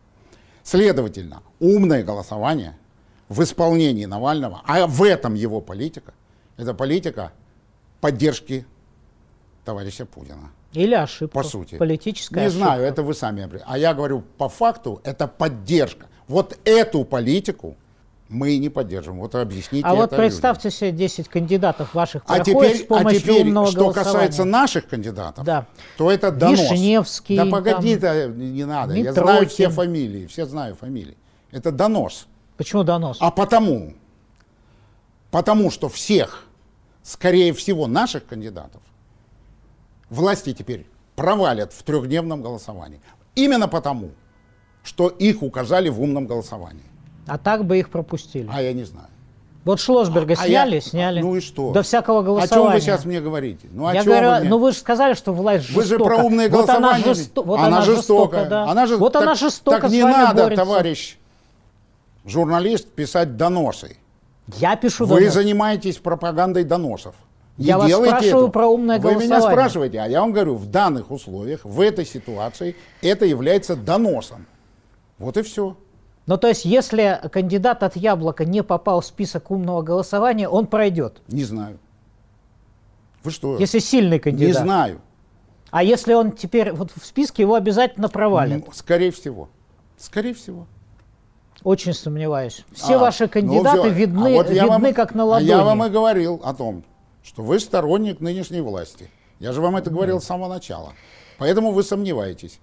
S2: Следовательно, умное голосование – в исполнении Навального, а в этом его политика, это политика поддержки товарища Путина.
S1: Или ошибка.
S2: По сути.
S1: Политическая
S2: Не
S1: ошибка.
S2: знаю, это вы сами. А я говорю, по факту, это поддержка. Вот эту политику мы не поддерживаем. Вот объясните
S1: А вот представьте
S2: людям.
S1: себе 10 кандидатов ваших
S2: а теперь, с а помощью а теперь, умного что касается наших кандидатов,
S1: да.
S2: то это донос.
S1: Вишневский.
S2: Да погоди, там, не надо. Митрохин. Я знаю все фамилии, все знаю фамилии. Это донос.
S1: Почему донос?
S2: А потому, потому что всех, скорее всего, наших кандидатов власти теперь провалят в трехдневном голосовании. Именно потому, что их указали в умном голосовании.
S1: А так бы их пропустили.
S2: А я не знаю.
S1: Вот Шлосберга а, сняли, я, сняли.
S2: Ну и что?
S1: До всякого голосования.
S2: О чем вы сейчас мне говорите? Ну, о
S1: я
S2: чем
S1: говорю,
S2: вы мне?
S1: ну вы же сказали, что власть жестока.
S2: Вы же про умное голосование.
S1: Вот она, жесто... вот она, она жестокая. Жестока, да.
S2: она
S1: же... Вот
S2: так,
S1: она жестоко
S2: Так не надо, борется. товарищ журналист писать доносы.
S1: Я пишу
S2: Вы доносы. занимаетесь пропагандой доносов.
S1: Не я вас спрашиваю этого. про умное
S2: Вы
S1: голосование.
S2: меня спрашиваете, а я вам говорю, в данных условиях, в этой ситуации, это является доносом. Вот и все.
S1: Ну, то есть, если кандидат от Яблока не попал в список умного голосования, он пройдет?
S2: Не знаю. Вы что?
S1: Если сильный кандидат?
S2: Не знаю.
S1: А если он теперь вот в списке, его обязательно провалят?
S2: Ну, скорее всего. Скорее всего.
S1: Очень сомневаюсь. Все
S2: А,
S1: ваши
S2: ну
S1: кандидаты
S2: всё.
S1: видны,
S2: А вот
S1: видны
S2: вам-
S1: как на
S2: а
S1: ладони.
S2: я вам и говорил о том, что вы сторонник нынешней власти. Я же вам это говорил с самого начала. Поэтому вы сомневаетесь.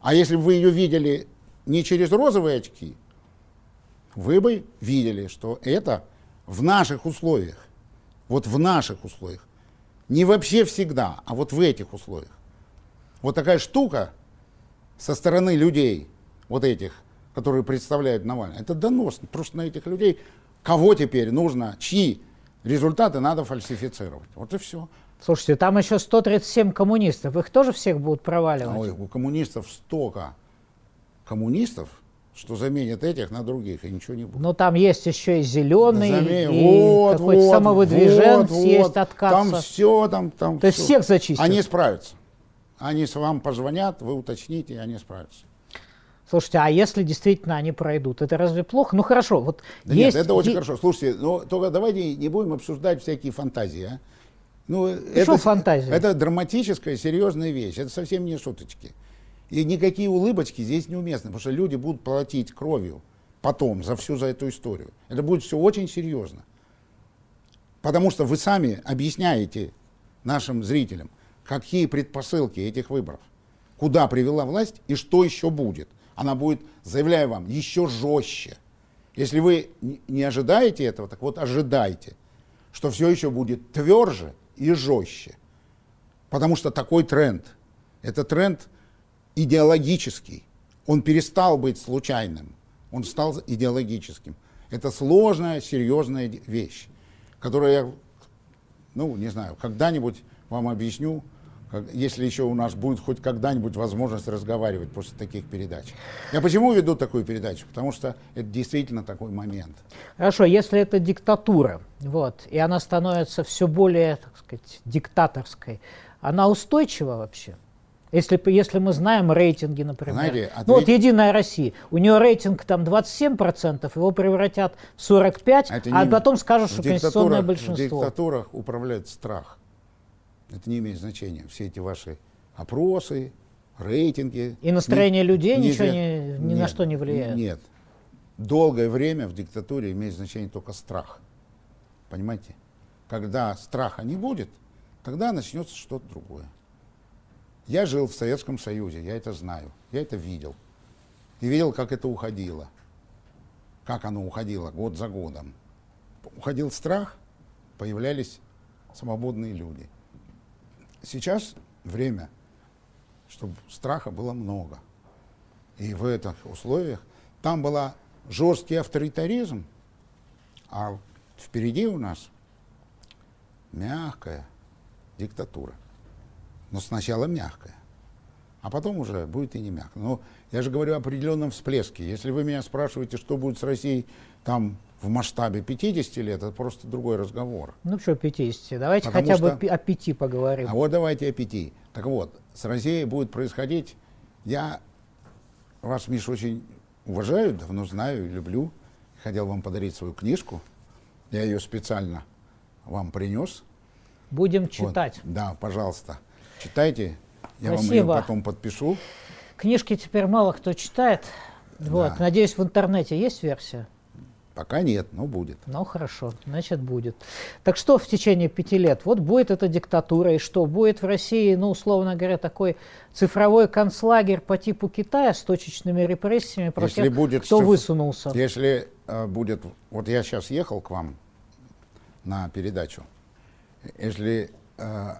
S2: А если бы вы ее видели не через розовые очки, вы бы видели, что это в наших условиях, вот в наших условиях, не вообще всегда, а вот в этих условиях. Вот такая штука со стороны людей, вот этих, которые представляют Навального, это донос просто на этих людей, кого теперь нужно, чьи результаты надо фальсифицировать. Вот и все.
S1: Слушайте, там еще 137 коммунистов. Их тоже всех будут проваливать?
S2: Ой, у коммунистов столько коммунистов, что заменят этих на других, и ничего не будет.
S1: Но там есть еще и зеленый,
S2: Замен-
S1: и
S2: вот,
S1: какой-то
S2: вот,
S1: самовыдвиженец
S2: вот,
S1: есть от
S2: Там все, там, там
S1: То есть всех зачистят?
S2: Они справятся. Они вам позвонят, вы уточните, и они справятся.
S1: Слушайте, а если действительно они пройдут, это разве плохо? Ну хорошо, вот
S2: Да
S1: есть...
S2: нет, это очень хорошо. Слушайте, но только давайте не будем обсуждать всякие фантазии. А? Ну, это,
S1: что фантазия?
S2: Это драматическая, серьезная вещь. Это совсем не шуточки. И никакие улыбочки здесь неуместны, потому что люди будут платить кровью потом за всю за эту историю. Это будет все очень серьезно. Потому что вы сами объясняете нашим зрителям, какие предпосылки этих выборов, куда привела власть и что еще будет. Она будет, заявляю вам, еще жестче. Если вы не- ожидаете этого, так вот ожидайте, что все еще будет тверже и жестче. Потому что такой тренд, это тренд идеологический. Он перестал быть случайным, он стал идеологическим. Это сложная, серьезная вещь, которую я, ну, не знаю, когда-нибудь вам объясню, если еще у нас будет хоть когда-нибудь возможность разговаривать после таких передач. Я почему веду такую передачу? Потому что это действительно такой момент.
S1: Хорошо, если это диктатура, вот, и она становится все более, так сказать, диктаторской, она устойчива вообще? Если, если мы знаем рейтинги, например.
S2: Знаете,
S1: Ну вот Единая Россия, у нее рейтинг там 27%, его превратят в 45%,
S2: Это
S1: а
S2: не-
S1: потом скажут,
S2: в
S1: что конституционное
S2: диктатурах- В
S1: большинство.
S2: диктатурах управляет страх. Это не имеет значения. Все эти ваши опросы, рейтинги.
S1: И настроение людей ничего
S2: изве-
S1: не- ни на
S2: Нет,
S1: что не влияет?
S2: Нет. Долгое время в диктатуре имеет значение только страх. Понимаете? Когда страха не будет, тогда начнется что-то другое. Я жил в Советском Союзе, я это знаю, я это видел. И видел, как это уходило. Как оно уходило год за годом. Уходил страх, появлялись свободные люди. Сейчас время, чтобы страха было много. И в этих условиях там был жесткий авторитаризм, а впереди у нас мягкая диктатура. Но сначала мягкая, а потом уже будет и не мягкая. Но я же говорю о определенном всплеске. Если вы меня спрашиваете, что будет с Россией там в масштабе 50 лет, это просто другой разговор.
S1: Ну что 50, давайте
S2: Потому
S1: хотя бы
S2: что-
S1: пи- о пяти поговорим.
S2: А вот давайте о пяти. Так вот, с Россией будет происходить, я вас, Миш, очень уважаю, давно знаю и люблю. Хотел вам подарить свою книжку. Я ее специально вам принес.
S1: Будем
S2: Вот.
S1: читать.
S2: Да, пожалуйста. Читайте. Я вам
S1: Спасибо.
S2: ее потом подпишу.
S1: Книжки теперь мало кто читает. Вот.
S2: Да.
S1: Надеюсь, в интернете есть версия?
S2: Пока нет, но будет.
S1: Ну хорошо, значит будет. Так что в течение пяти лет? Вот будет эта диктатура, и что? Будет в России, ну, условно говоря, такой цифровой концлагерь по типу Китая с точечными репрессиями против
S2: Если
S1: тех,
S2: будет
S1: кто
S2: циф-
S1: высунулся.
S2: Если э, будет, вот я сейчас ехал к вам на передачу, если э,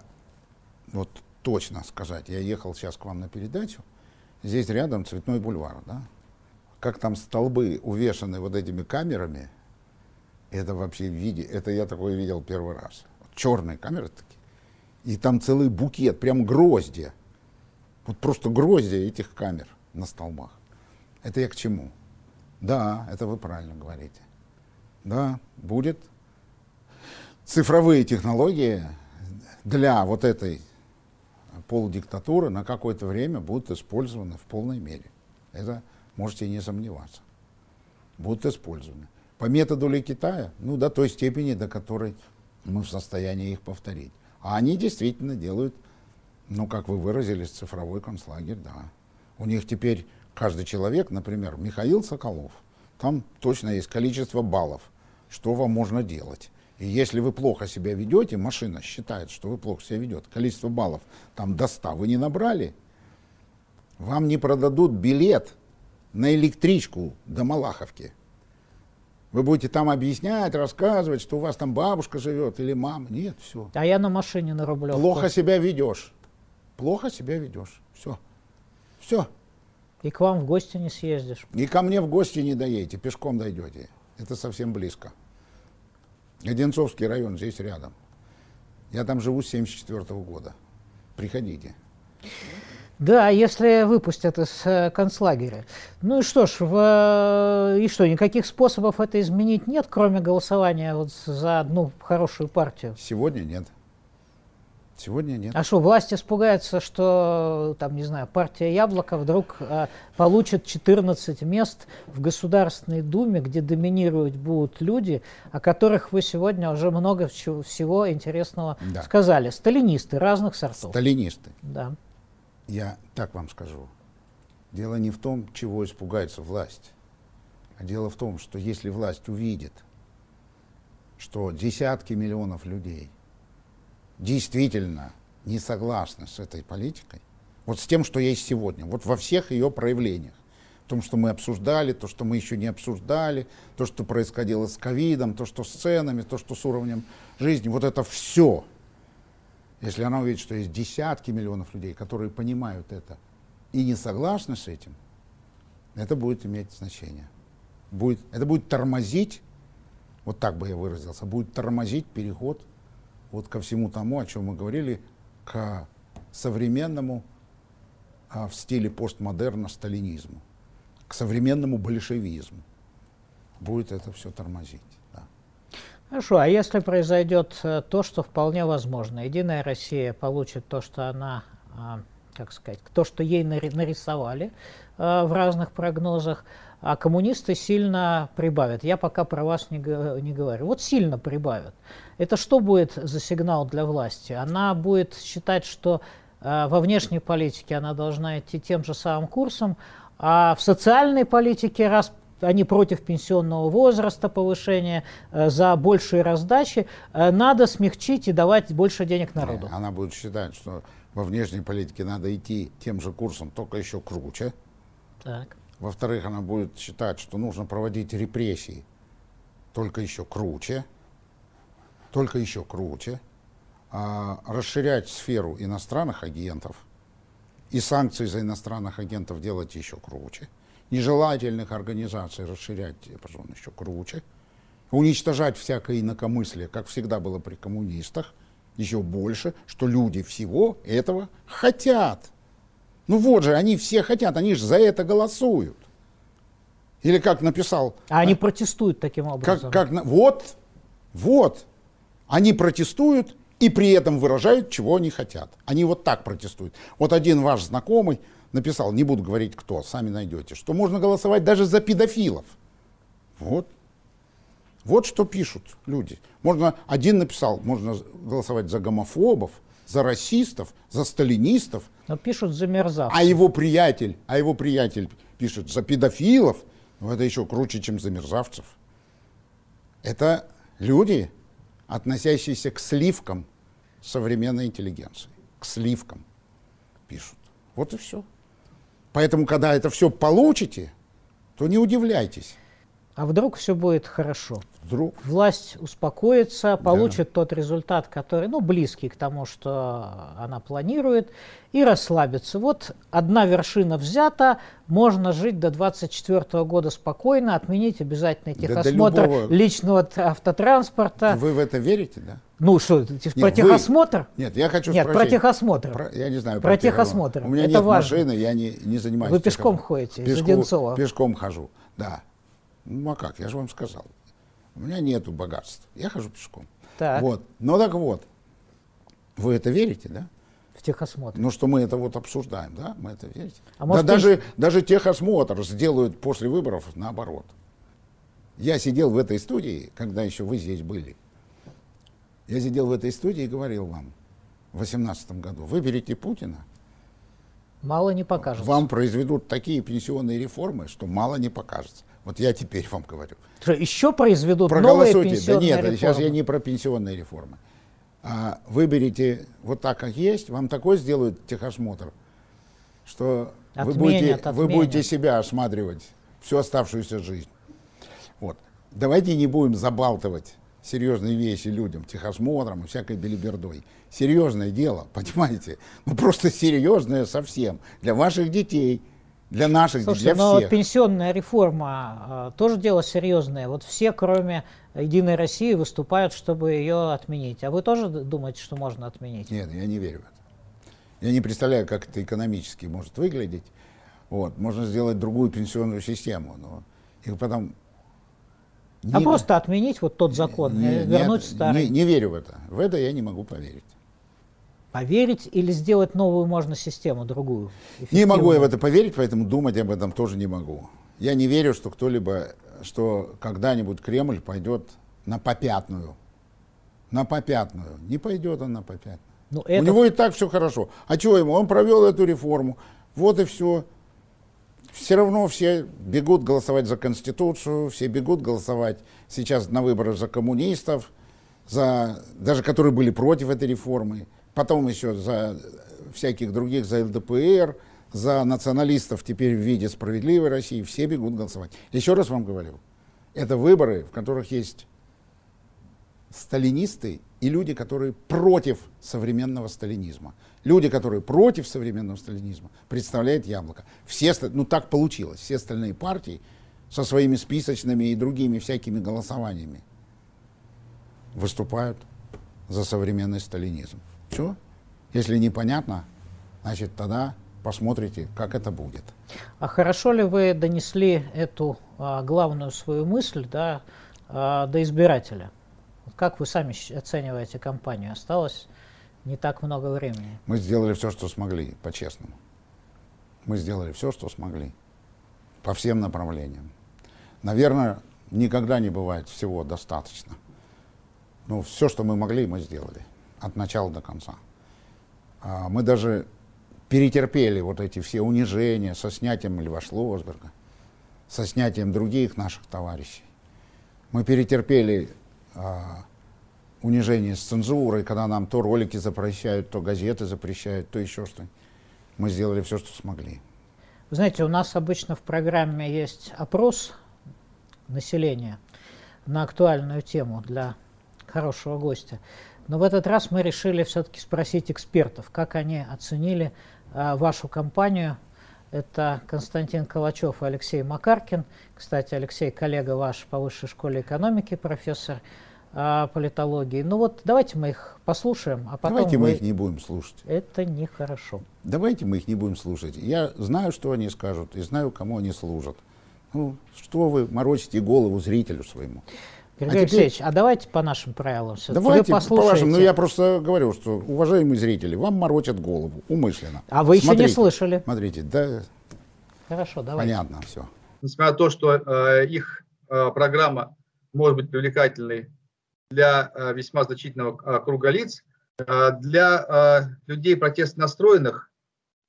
S2: вот точно сказать, я ехал сейчас к вам на передачу, здесь рядом Цветной бульвар, да? Как там столбы увешаны вот этими камерами, это вообще в виде, это я такое видел первый раз. Черные камеры такие. И там целый букет, прям гроздья. Вот просто гроздья этих камер на столбах. Это я к чему? Да, это вы правильно говорите. Да, будет. Цифровые технологии для вот этой полудиктатуры на какое-то время будут использованы в полной мере. Это можете не сомневаться. будут использованы. По методу ли Китая? Ну, до той степени, до которой мы в состоянии их повторить. А они действительно делают, ну, как вы выразились, цифровой концлагерь, да. У них теперь каждый человек, например, Михаил Соколов, там точно есть количество баллов, что вам можно делать. И если вы плохо себя ведете, машина считает, что вы плохо себя ведете, количество баллов там до 100 вы не набрали, вам не продадут билет на электричку до Малаховки. Вы будете там объяснять, рассказывать, что у вас там бабушка живет или мама. Нет, все.
S1: А я на машине на Рублевку.
S2: Плохо себя ведешь. Плохо себя ведешь. Все. Все.
S1: И к вам в гости не съездишь.
S2: И ко мне в гости не доедете, пешком дойдете. Это совсем близко. Одинцовский район здесь рядом. Я там живу с 74 года. Приходите.
S1: Да, если выпустят из э, концлагеря. Ну и что ж, в, и что, никаких способов это изменить нет, кроме голосования вот за одну хорошую партию?
S2: Сегодня нет. Сегодня нет.
S1: А что, власть испугается, что, там, не знаю, партия Яблоко вдруг а, получит 14 мест в Государственной Думе, где доминировать будут люди, о которых вы сегодня уже много всего интересного да. сказали. Сталинисты разных сортов.
S2: Сталинисты.
S1: Да.
S2: Я так вам скажу. Дело не в том, чего испугается власть, а дело в том, что если власть увидит, что десятки миллионов людей действительно не согласны с этой политикой, вот с тем, что есть сегодня, вот во всех ее проявлениях, в том, что мы обсуждали, то, что мы еще не обсуждали, то, что происходило с ковидом, то, что с ценами, то, что с уровнем жизни, вот это все – если она увидит, что есть десятки миллионов людей, которые понимают это и не согласны с этим, это будет иметь значение. Будет, это будет тормозить, вот так бы я выразился, будет тормозить переход вот ко всему тому, о чем мы говорили, к современному а, в стиле постмодерна сталинизму, к современному большевизму. Будет это все тормозить.
S1: Хорошо, а если произойдет э, то, что вполне возможно, Единая Россия получит то, что она, а, как сказать, то, что ей нарисовали э, в разных прогнозах, а коммунисты сильно прибавят. Я пока про вас не, не говорю. Вот сильно прибавят. Это что будет за сигнал для власти? Она будет считать, что э, во внешней политике она должна идти тем же самым курсом, а в социальной политике, раз они против пенсионного возраста, повышения, э, за большие раздачи, э, надо смягчить и давать больше денег народу.
S2: Она будет считать, что во внешней политике надо идти тем же курсом, только еще круче.
S1: Так.
S2: Во-вторых, она будет считать, что нужно проводить репрессии, только еще круче, только еще круче, а, расширять сферу иностранных агентов и санкции за иностранных агентов делать еще круче нежелательных организаций расширять диапазон еще круче, уничтожать всякое инакомыслие, как всегда было при коммунистах, еще больше, что люди всего этого хотят. Ну вот же, они все хотят, они же за это голосуют. Или как написал...
S1: А они протестуют таким образом.
S2: Как, как, вот, вот. Они протестуют и при этом выражают, чего они хотят. Они вот так протестуют. Вот один ваш знакомый написал, не буду говорить кто, сами найдете, что можно голосовать даже за педофилов. Вот. Вот что пишут люди. Можно, один написал, можно голосовать за гомофобов, за расистов, за сталинистов.
S1: Но пишут за мерзавцев.
S2: А его приятель, а его приятель пишет за педофилов. Ну, это еще круче, чем за мерзавцев. Это люди, относящиеся к сливкам современной интеллигенции. К сливкам пишут. Вот и все. Поэтому, когда это все получите, то не удивляйтесь.
S1: А вдруг все будет хорошо?
S2: Вдруг.
S1: Власть успокоится, получит да. тот результат, который, ну, близкий к тому, что она планирует, и расслабится. Вот одна вершина взята, можно жить до 24 года спокойно, отменить обязательный техосмотр да, любого... личного автотранспорта.
S2: Вы в это верите, да?
S1: Ну что, нет, про техосмотр?
S2: Вы... Нет, я хочу
S1: Нет,
S2: спросить.
S1: про техосмотр.
S2: Про, я не знаю.
S1: Про, про техосмотр.
S2: У меня
S1: Это
S2: нет
S1: важно.
S2: машины, я не, не занимаюсь
S1: Вы пешком
S2: техосмотром.
S1: ходите
S2: Пешку,
S1: из Одинцова?
S2: Пешком хожу, да. Ну а как, я же вам сказал. У меня нету богатств, я хожу пешком.
S1: Так.
S2: Вот. Ну так вот, вы это верите, да?
S1: В техосмотр.
S2: Ну, что мы это вот обсуждаем, да? Мы это верите?
S1: А может,
S2: да даже, даже техосмотр сделают после выборов наоборот. Я сидел в этой студии, когда еще вы здесь были. Я сидел в этой студии и говорил вам в 2018 году, выберите Путина.
S1: Мало не покажется.
S2: Вам произведут такие пенсионные реформы, что мало не покажется. Вот я теперь вам говорю.
S1: Что, еще произведут новые пенсионные
S2: Да нет,
S1: реформы?
S2: сейчас я не про пенсионные реформы. А выберите вот так, как есть, вам такой сделают техосмотр, что отменят, вы, будете, отменят. вы будете себя осматривать всю оставшуюся жизнь. Вот. Давайте не будем забалтывать серьезные вещи людям, техосмотром и всякой белибердой. Серьезное дело, (laughs) понимаете? Ну просто серьезное совсем. Для ваших детей, для наших,
S1: Слушайте,
S2: для но
S1: всех. пенсионная реформа э, тоже дело серьезное. Вот все, кроме Единой России, выступают, чтобы ее отменить. А вы тоже думаете, что можно отменить?
S2: Нет, я не верю в это. Я не представляю, как это экономически может выглядеть. Вот, можно сделать другую пенсионную систему, но их потом
S1: не, а просто отменить вот тот закон, не, вернуть нет, старый.
S2: Не, не верю в это. В это я не могу поверить.
S1: Поверить или сделать новую можно систему, другую?
S2: Не могу я в это поверить, поэтому думать об этом тоже не могу. Я не верю, что кто-либо, что когда-нибудь Кремль пойдет на попятную. На попятную. Не пойдет он на попятную. Ну, это... У него и так все хорошо. А чего ему? Он провел эту реформу. Вот и все все равно все бегут голосовать за Конституцию, все бегут голосовать сейчас на выборах за коммунистов, за, даже которые были против этой реформы, потом еще за всяких других, за ЛДПР, за националистов теперь в виде справедливой России, все бегут голосовать. Еще раз вам говорю, это выборы, в которых есть сталинисты и люди, которые против современного сталинизма. Люди, которые против современного сталинизма, представляют яблоко. Все, ну так получилось. Все остальные партии со своими списочными и другими всякими голосованиями выступают за современный сталинизм. Все. Если непонятно, значит тогда посмотрите, как это будет.
S1: А хорошо ли вы донесли эту а, главную свою мысль да, а, до избирателя? Как вы сами оцениваете кампанию? Осталось не так много времени.
S2: Мы сделали все, что смогли, по-честному. Мы сделали все, что смогли. По всем направлениям. Наверное, никогда не бывает всего достаточно. Но все, что мы могли, мы сделали. От начала до конца. А мы даже перетерпели вот эти все унижения со снятием Льва Шлосберга, со снятием других наших товарищей. Мы перетерпели а, унижение с цензурой, когда нам то ролики запрещают, то газеты запрещают, то еще что-нибудь. Мы сделали все, что смогли.
S1: Вы знаете, у нас обычно в программе есть опрос населения на актуальную тему для хорошего гостя. Но в этот раз мы решили все-таки спросить экспертов, как они оценили а, вашу компанию. Это Константин Калачев и Алексей Макаркин. Кстати, Алексей, коллега ваш по высшей школе экономики, профессор а, политологии. Ну вот давайте мы их послушаем, а потом
S2: Давайте
S1: вы...
S2: мы их не будем слушать.
S1: Это нехорошо.
S2: Давайте мы их не будем слушать. Я знаю, что они скажут, и знаю, кому они служат. Ну, что вы морочите голову зрителю своему?
S1: Григорий а Алексеевич, теперь... а давайте по нашим правилам все
S2: Давайте по вашим, ну я просто говорю, что, уважаемые зрители, вам морочат голову умышленно.
S1: А вы смотрите, еще не слышали.
S2: Смотрите, да.
S1: Хорошо, давайте.
S2: Понятно все.
S3: Несмотря на то, что э, их э, программа может быть привлекательной для э, весьма значительного э, круга лиц. Э, для людей протестно настроенных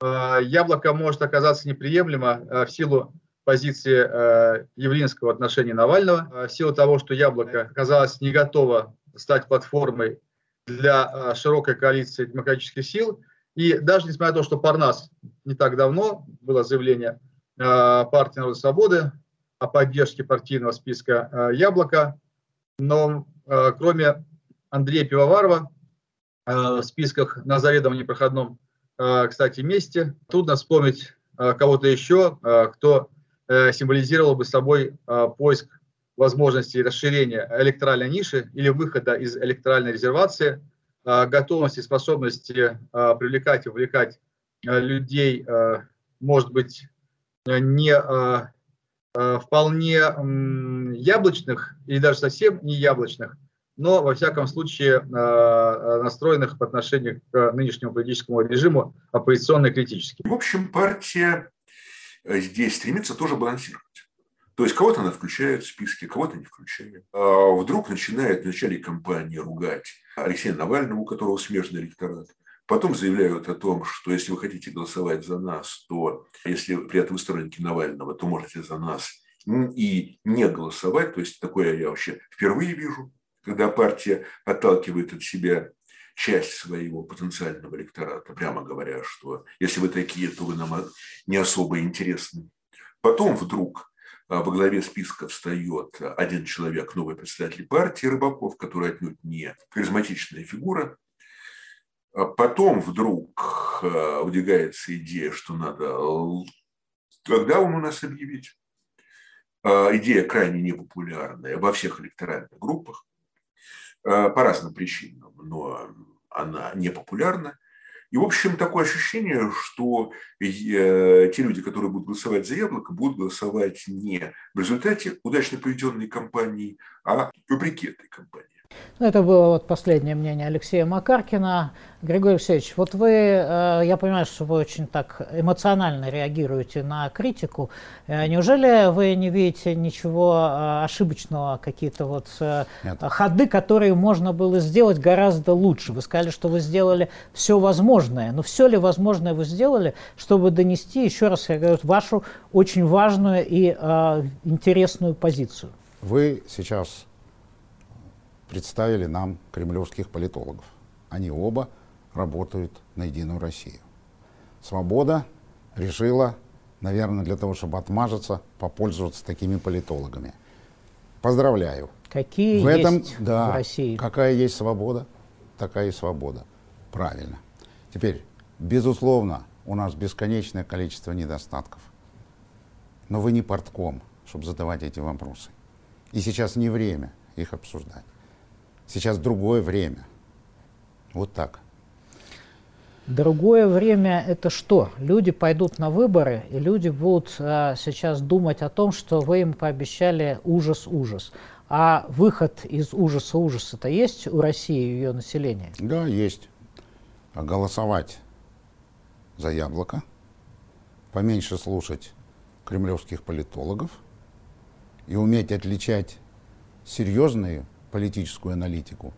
S3: яблоко может оказаться неприемлемо в силу позиции Явлинского в Навального, в силу того, что яблоко оказалось не готово стать платформой для широкой коалиции демократических сил. И даже несмотря на то, что Парнас не так давно было заявление партии Народной Свободы о поддержке партийного списка «Яблоко», но э, кроме Андрея Пивоварова э, в списках на заведомо непроходном, э, кстати, месте, трудно вспомнить кого-то еще, кто символизировал бы собой поиск возможности расширения электоральной ниши или выхода из электоральной резервации, готовности, способности привлекать и увлекать людей, может быть, не Э, вполне яблочных или даже совсем не яблочных, но во всяком случае э, э, настроенных по отношению к нынешнему политическому режиму оппозиционно критически.
S4: В общем, партия здесь стремится тоже балансировать. То есть кого-то она включает в списки, кого-то не включает. А вдруг начинает в начале кампании ругать Алексея Навального, у которого смежный электорат. Потом заявляют о том, что если вы хотите голосовать за нас, то если при этом вы сторонники Навального, то можете за нас и не голосовать. То есть такое я вообще впервые вижу, когда партия отталкивает от себя часть своего потенциального электората, прямо говоря, что если вы такие, то вы нам не особо интересны. Потом вдруг а, во главе списка встает один человек, новый представитель партии Рыбаков, который отнюдь не харизматичная фигура. А потом вдруг а, выдвигается идея, что надо когда он у нас объявить. Идея крайне непопулярная во всех электоральных группах по разным причинам, но она непопулярна. И, в общем, такое ощущение, что э, те люди, которые будут голосовать за яблоко, будут голосовать не в результате удачно проведенной кампании, а вопреки этой кампании.
S1: Ну, это было вот последнее мнение Алексея Макаркина. Григорий Алексеевич, вот вы, э, я понимаю, что вы очень так эмоционально реагируете на критику. Э, неужели вы не видите ничего э, ошибочного, какие-то вот Нет. ходы, которые можно было сделать гораздо лучше? Вы сказали, что вы сделали все возможное. Но все ли возможное вы сделали, чтобы донести, еще раз я говорю, вашу очень важную и интересную позицию?
S2: Вы сейчас представили нам кремлевских политологов. Они оба работают на Единую Россию. Свобода решила, наверное, для того, чтобы отмажиться, попользоваться такими политологами. Поздравляю.
S1: Какие в этом, есть да, в России?
S2: Какая есть свобода, такая и свобода. Правильно. Теперь, безусловно, у нас бесконечное количество недостатков. Но вы не портком, чтобы задавать эти вопросы. И сейчас не время их обсуждать. Сейчас другое время. Вот так.
S1: Другое время это что? Люди пойдут на выборы, и люди будут а, сейчас думать о том, что вы им пообещали ужас-ужас. А выход из ужаса-ужаса-то есть у России и ее населения?
S2: Да, есть. А голосовать за яблоко, поменьше слушать кремлевских политологов и уметь отличать серьезные политическую аналитику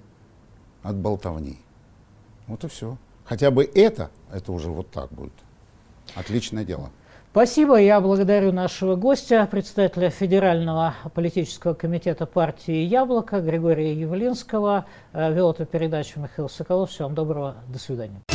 S2: от болтовни. Вот и все. Хотя бы это, это уже вот так будет. Отличное дело.
S1: Спасибо. Я благодарю нашего гостя, председателя Федерального политического комитета партии «Яблоко» Григория Явлинского. Вел эту передачу Михаил Соколов. Всего вам доброго. До свидания.